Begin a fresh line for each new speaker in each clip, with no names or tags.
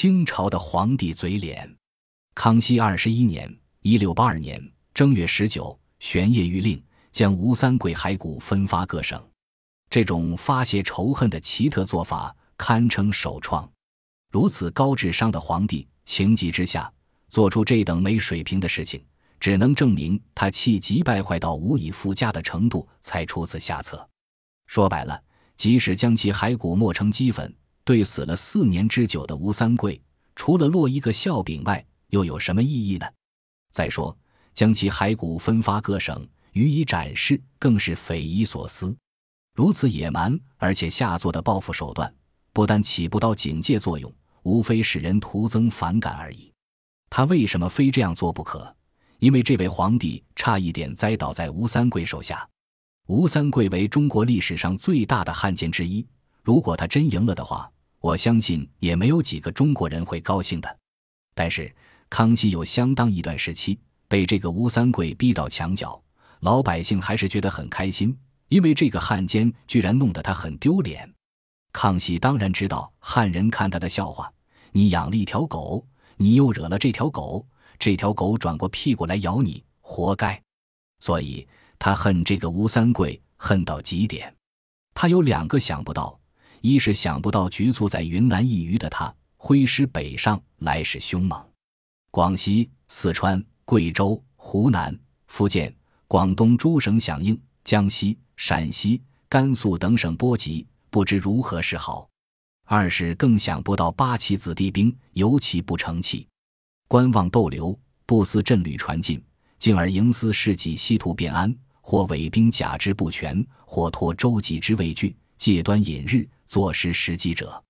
清朝的皇帝嘴脸。康熙二十一年（一六八二年）正月十九，玄烨谕令将吴三桂骸骨分发各省。这种发泄仇恨的奇特做法堪称首创。如此高智商的皇帝，情急之下做出这等没水平的事情，只能证明他气急败坏到无以复加的程度，才出此下策。说白了，即使将其骸骨磨成齑粉，对死了四年之久的吴三桂，除了落一个笑柄外，又有什么意义呢？再说，将其骸骨分发各省予以展示，更是匪夷所思。如此野蛮而且下作的报复手段，不但起不到警戒作用，无非使人徒增反感而已。他为什么非这样做不可？因为这位皇帝差一点栽倒在吴三桂手下。吴三桂为中国历史上最大的汉奸之一，如果他真赢了的话，我相信也没有几个中国人会高兴的。但是康熙有相当一段时期被这个吴三桂逼到墙角，老百姓还是觉得很开心，因为这个汉奸居然弄得他很丢脸。康熙当然知道汉人看他的笑话，你养了一条狗，你又惹了这条狗，这条狗转过屁股来咬你，活该。所以。他恨这个吴三桂，恨到极点。他有两个想不到：一是想不到局促在云南一隅的他，挥师北上，来势凶猛；广西、四川、贵州、湖南、福建、广东诸省响应，江西、陕西、甘肃等省波及，不知如何是好；二是更想不到八旗子弟兵尤其不成器，观望逗留，不思阵旅传进，进而营私事己，稀图变安。或伪兵假之不全，或托周己之畏惧，借端引日，坐失时机者，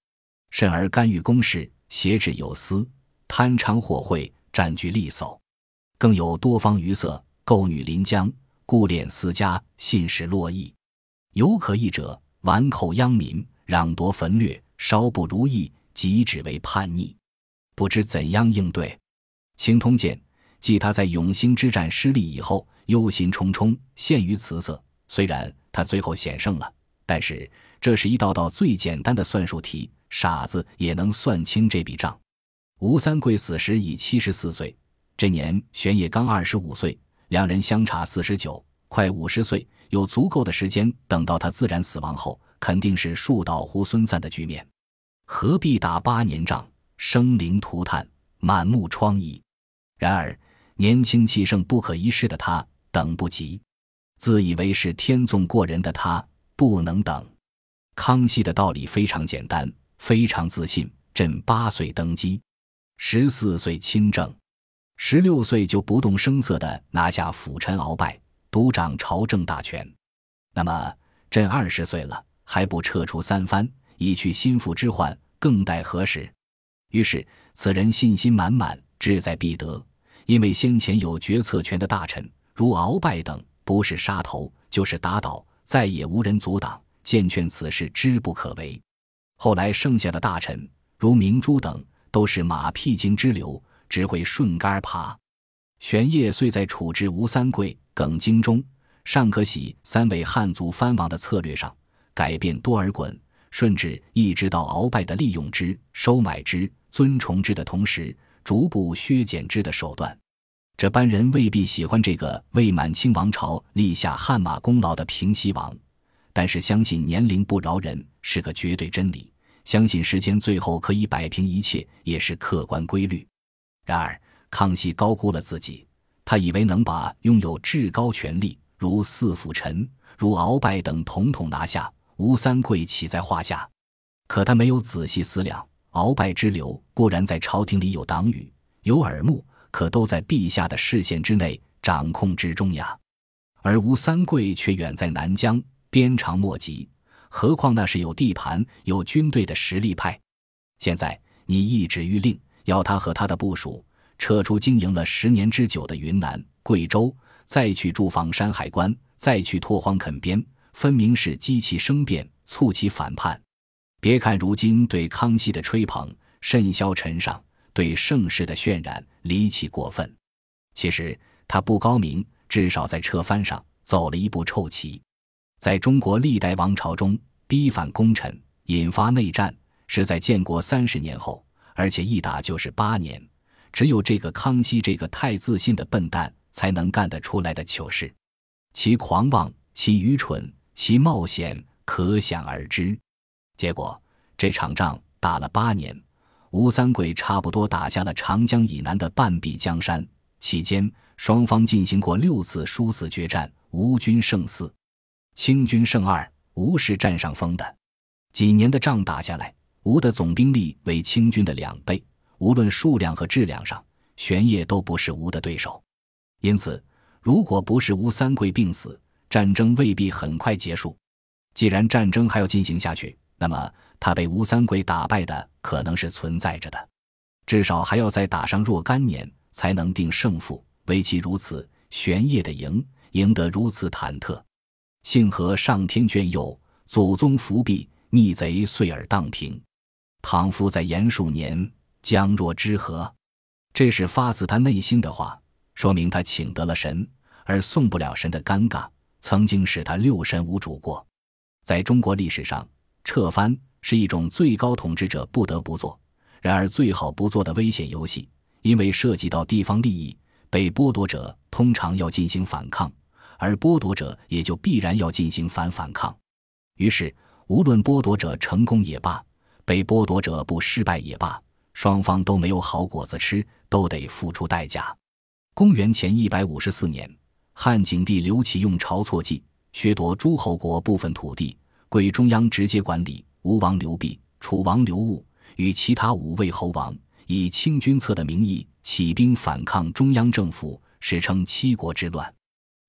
甚而干预公事，挟制有司，贪娼获贿，占据利叟，更有多方于色，构女临江，顾恋私家，信使洛邑。有可议者，顽寇殃民，攘夺焚掠，稍不如意，即指为叛逆，不知怎样应对。青通鉴记他在永兴之战失利以后。忧心忡忡，陷于此色。虽然他最后险胜了，但是这是一道道最简单的算术题，傻子也能算清这笔账。吴三桂死时已七十四岁，这年玄烨刚二十五岁，两人相差四十九，快五十岁，有足够的时间等到他自然死亡后，肯定是树倒猢狲散的局面。何必打八年仗，生灵涂炭，满目疮痍？然而年轻气盛、不可一世的他。等不及，自以为是天纵过人的他不能等。康熙的道理非常简单，非常自信。朕八岁登基，十四岁亲政，十六岁就不动声色地拿下辅臣鳌拜，独掌朝政大权。那么，朕二十岁了，还不撤除三藩，以去心腹之患，更待何时？于是，此人信心满满，志在必得，因为先前有决策权的大臣。如鳌拜等，不是杀头就是打倒，再也无人阻挡。见劝此事之不可为。后来剩下的大臣，如明珠等，都是马屁精之流，只会顺杆爬。玄烨遂在处置吴三桂、耿精忠、尚可喜三位汉族藩王的策略上改变多尔衮，顺治一直到鳌拜的利用之、收买之、尊崇之的同时，逐步削减之的手段。这班人未必喜欢这个为满清王朝立下汗马功劳的平西王，但是相信年龄不饶人是个绝对真理，相信时间最后可以摆平一切也是客观规律。然而康熙高估了自己，他以为能把拥有至高权力如四辅臣、如鳌拜等统统拿下，吴三桂岂在话下？可他没有仔细思量，鳌拜之流固然在朝廷里有党羽、有耳目。可都在陛下的视线之内、掌控之中呀，而吴三桂却远在南疆，鞭长莫及。何况那是有地盘、有军队的实力派。现在你一纸谕令，要他和他的部属撤出经营了十年之久的云南、贵州，再去驻防山海关，再去拓荒垦边，分明是激起生变，促其反叛。别看如今对康熙的吹捧甚嚣尘上。对盛世的渲染离奇过分，其实他不高明，至少在撤藩上走了一步臭棋。在中国历代王朝中，逼反功臣、引发内战，是在建国三十年后，而且一打就是八年。只有这个康熙这个太自信的笨蛋才能干得出来的糗事，其狂妄，其愚蠢，其冒险，可想而知。结果这场仗打了八年，吴三桂差不多打下了长江以南的半壁江山。期间双方进行过六次殊死决战，吴军胜四，清军胜二，吴是占上风的。几年的仗打下来，吴的总兵力为清军的两倍。无论数量和质量上，玄烨都不是吴的对手，因此，如果不是吴三桂病死，战争未必很快结束。既然战争还要进行下去，那么他被吴三桂打败的可能是存在着的，至少还要再打上若干年才能定胜负。唯其如此，玄烨的赢赢得如此忐忑，幸何上天眷佑，祖宗福庇，逆贼遂而荡平。倘夫在延数年。将若之何？这是发自他内心的话，说明他请得了神，而送不了神的尴尬，曾经使他六神无主过。在中国历史上，撤藩是一种最高统治者不得不做，然而最好不做的危险游戏，因为涉及到地方利益，被剥夺者通常要进行反抗，而剥夺者也就必然要进行反反抗。于是，无论剥夺者成功也罢，被剥夺者不失败也罢。双方都没有好果子吃，都得付出代价。公元前一百五十四年，汉景帝刘启用晁错计，削夺诸侯国部分土地，归中央直接管理。吴王刘濞、楚王刘戊与其他五位侯王以清君侧的名义起兵反抗中央政府，史称七国之乱。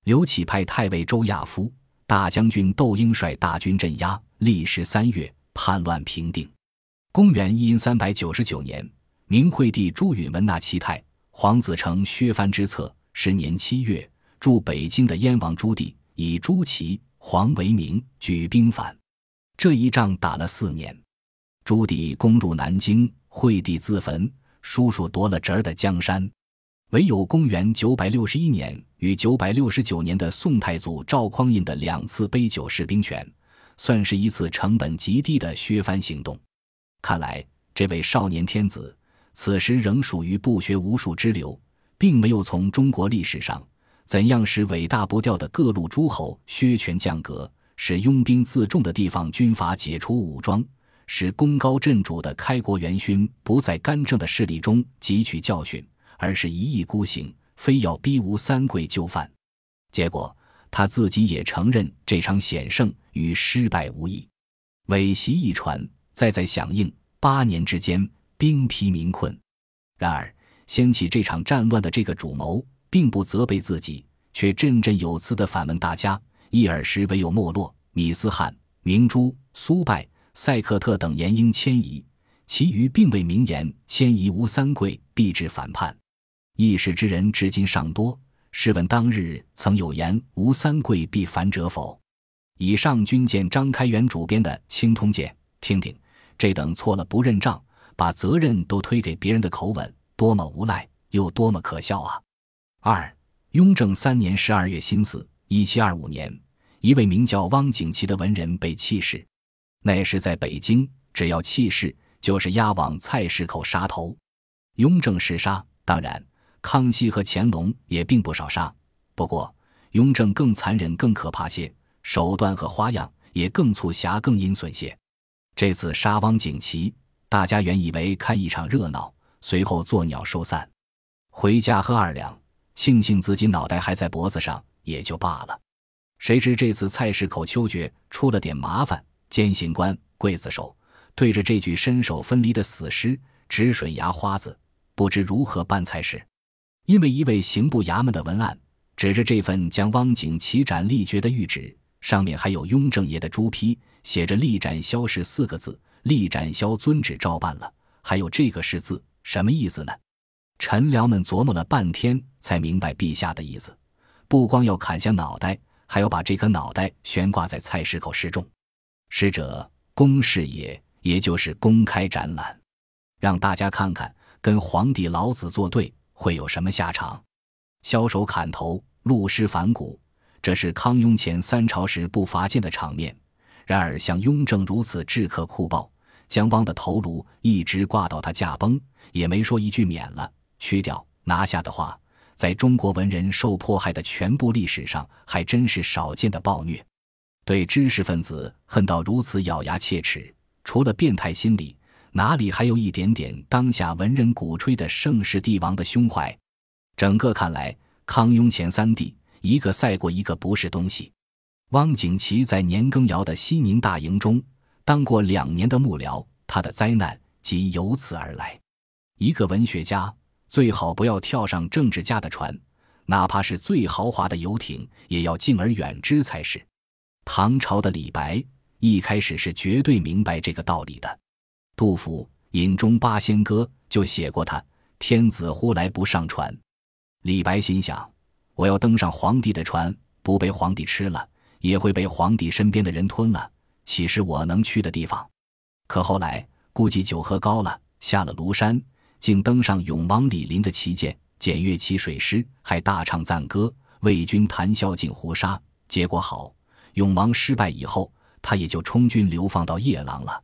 刘启派太尉周亚夫、大将军窦婴率大军镇压，历时三月，叛乱平定。公元一三百九十九年，明惠帝朱允炆纳其态，皇子成削藩之策。十年七月，驻北京的燕王朱棣以朱祁、黄为名，举兵反。这一仗打了四年。朱棣攻入南京，惠帝自焚，叔叔夺了侄儿的江山。唯有公元九百六十一年与九百六十九年的宋太祖赵匡胤的两次杯酒释兵权，算是一次成本极低的削藩行动。看来，这位少年天子此时仍属于不学无术之流，并没有从中国历史上怎样使伟大不掉的各路诸侯削权降格，使拥兵自重的地方军阀解除武装，使功高震主的开国元勋不在干政的势力中汲取教训，而是一意孤行，非要逼吴三桂就范。结果他自己也承认这场险胜与失败无异，伪袭一传。再在响应，八年之间兵疲民困。然而，掀起这场战乱的这个主谋，并不责备自己，却振振有词地反问大家：伊尔时唯有没落，米斯汉、明珠、苏拜、塞克特等言应迁移，其余并未明言迁移吴三桂必致反叛。议事之人至今尚多，试问当日曾有言吴三桂必反者否？以上均见张开元主编的《清通鉴》，听听。这等错了不认账，把责任都推给别人的口吻，多么无赖，又多么可笑啊！二雍正三年十二月辛巳，一七二五年，一位名叫汪景祺的文人被弃市。那时在北京，只要弃市，就是押往菜市口杀头。雍正时杀，当然，康熙和乾隆也并不少杀。不过，雍正更残忍、更可怕些，手段和花样也更促狭、更阴损些。这次杀汪景祺，大家原以为看一场热闹，随后作鸟兽散，回家喝二两，庆幸自己脑袋还在脖子上，也就罢了。谁知这次菜市口秋决出了点麻烦，监刑官刽子手对着这具身首分离的死尸直吮牙花子，不知如何办才是。因为一位刑部衙门的文案指着这份将汪景祺斩立决的谕旨。上面还有雍正爷的朱批，写着“立斩萧氏”四个字。立斩萧遵旨照办了，还有这个“是”字，什么意思呢？臣僚们琢磨了半天，才明白陛下的意思：不光要砍下脑袋，还要把这颗脑袋悬挂在菜市口示众。使者公事也，也就是公开展览，让大家看看跟皇帝老子作对会有什么下场。枭首砍头，戮尸反骨。这是康雍乾三朝时不乏见的场面，然而像雍正如此炙刻酷暴，将汪的头颅一直挂到他驾崩，也没说一句免了、去掉、拿下的话。在中国文人受迫害的全部历史上，还真是少见的暴虐。对知识分子恨到如此咬牙切齿，除了变态心理，哪里还有一点点当下文人鼓吹的盛世帝王的胸怀？整个看来，康雍乾三帝一个赛过一个不是东西。汪景祺在年羹尧的西宁大营中当过两年的幕僚，他的灾难即由此而来。一个文学家。最好不要跳上政治家的船，哪怕是最豪华的游艇，也要敬而远之才是。唐朝的李白一开始是绝对明白这个道理的。杜甫《饮中八仙歌》就写过他：“天子呼来不上船。”李白心想：我要登上皇帝的船，不被皇帝吃了，也会被皇帝身边的人吞了，岂是我能去的地方？可后来估计酒喝高了，下了庐山。竟登上永王李璘的旗舰，检阅其水师，还大唱赞歌，为君谈笑尽胡沙。结果好，永王失败以后，他也就充军流放到夜郎了。